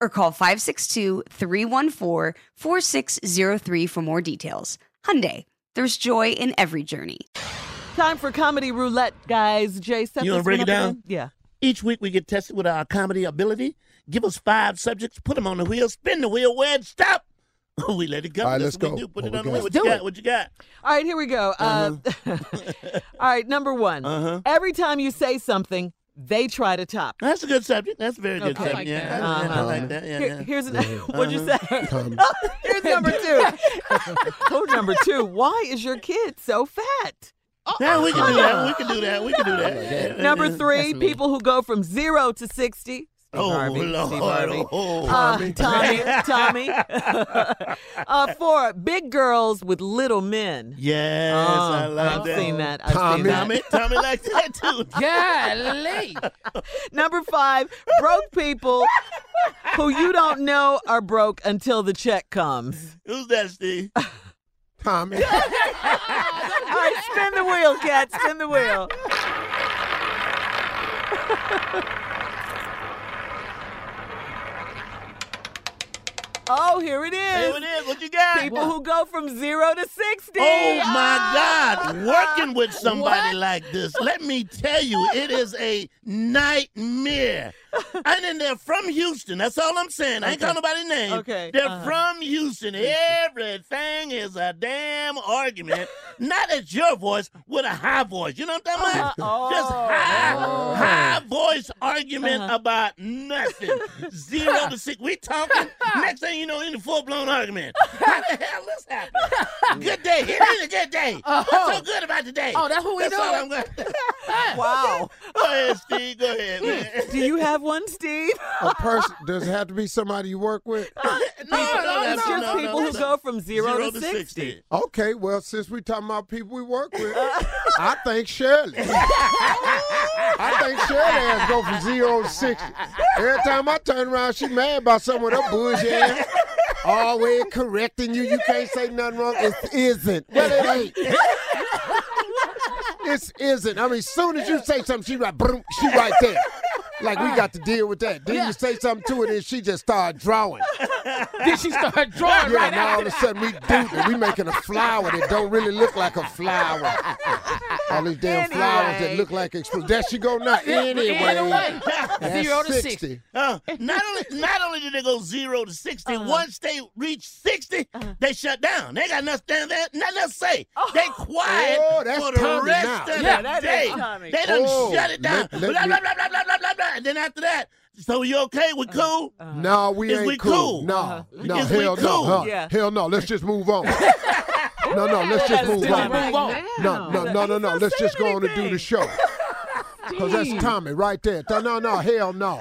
or call 562-314-4603 for more details. Hyundai, there's joy in every journey. Time for comedy roulette, guys. Jay, set You want to break it down? again? Yeah. Each week we get tested with our comedy ability. Give us five subjects, put them on the wheel, spin the wheel, where it stop. we let it go. All right, That's let's what we go. do. Put What it on the wheel. What Let's you do got? it. What you got? All right, here we go. Uh, all right, number one. Uh-huh. Every time you say something, they try to top. That's a good subject. That's a very good Okay. subject. yeah, Uh-huh. I like that. Yeah, Here- yeah. here's an, what'd you say? Tommy. here's number two. Code number two. Why is your kid so fat? Yeah, we can do that. We can do that. We can do that. Number three, people who go from zero to 60. Steve Oh, Harvey, Lord. Steve Harvey. Oh, Uh, Tommy, Tommy. uh, four, big girls with little men. Yes, Oh, I like I've that. seen that. I've Tommy. seen that. Tommy, Tommy likes that too. Golly. Number five, broke people who you don't know are broke until the check comes. Who's that, Steve? Tommy. All right, spin the wheel, cat. Spin the wheel. Oh, here it Here is. it is. What you got? People who go from zero to 60. Oh my Ah! God! Working with somebody like this, let me tell you, it is a nightmare. and then they're from Houston. That's all I'm saying. I ain't Okay. calling nobody's name. Okay, They're uh-huh. from Houston. Everything is a damn argument. Not at your voice, with a high voice. You know what I'm talking about? Uh-huh. Just Oh. high, high voice argument about nothing. Zero to six. We talking. Next thing you know, in the full blown argument. How the hell this happen? Good day. It is a good day. Oh. What's so good about today? Oh, that's what we That's all doing? I'm going. Wow. Go ahead, Steve. Go ahead, hmm. man. Do you have one, Steve? A person does it have to be somebody you work with? No, no, it's no, just no, no, people no, who no. go from zero, Zero to to 60. 60. Okay, well, since we're talking about people we work with, I think Shirley. I think Shirley has go from zero to sixty. Every time I turn around, she mad about something with her bullshit ass. Always correcting you. You can't say nothing wrong. It isn't. Well, it ain't. It isn't. I mean, as soon as you say something, she right, boom, she right there. Like we got to deal with that. Then Yeah. you say something to her, and she just start drawing. Then she started drawing Yeah, right now all of a sudden we do that. We making a flower that don't really look like a flower. All these damn flowers that look like explosions. There she go now. Anyway, Anyway, that's zero to 60. 60. Uh, not only not only did they go zero to 60 Uh-huh. once they reach 60 they shut down. They got nothing, there, nothing else to say. They quiet Oh, that's for the Tommy rest now. of Yeah, the that is day. Tommy. They done Oh, shut it down. let- let blah, blah, blah, blah, blah, blah, blah, blah. And then after that, so you okay? We cool? No, we Is ain't we cool. cool? No, no, Is we hell no. Huh? Yeah. Hell no. Let's just move on. no, no, let's just move on. move on. No, no, no, no, no. Let's just go on and do the show. Because that's Tommy right there. No, no, hell no.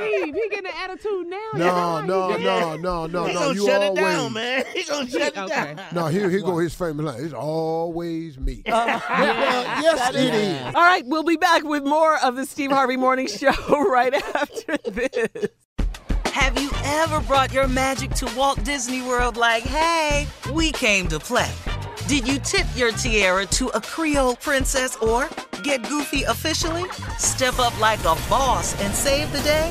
Steve, he getting an attitude now. No, no, no, no, no, He no. gonna You shut always. it down, man. He gonna shut it Okay. down. No, here, here go his famous line. It's always me. Uh, well, yes, it is. All right, we'll be back with more of the Steve Harvey Morning Show right after this. Have you ever brought your magic to Walt Disney World like, hey, we came to play? Did you tip your tiara to a Creole princess or get goofy officially? Step up like a boss and save the day?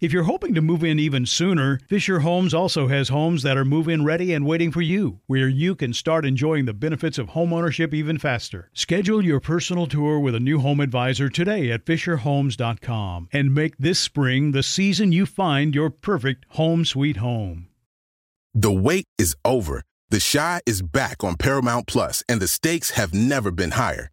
If you're hoping to move in even sooner, Fisher Homes also has homes that are move in ready and waiting for you, where you can start enjoying the benefits of homeownership even faster. Schedule your personal tour with a new home advisor today at FisherHomes.com and make this spring the season you find your perfect home sweet home. The wait is over. The Chi is back on Paramount Plus, and the stakes have never been higher.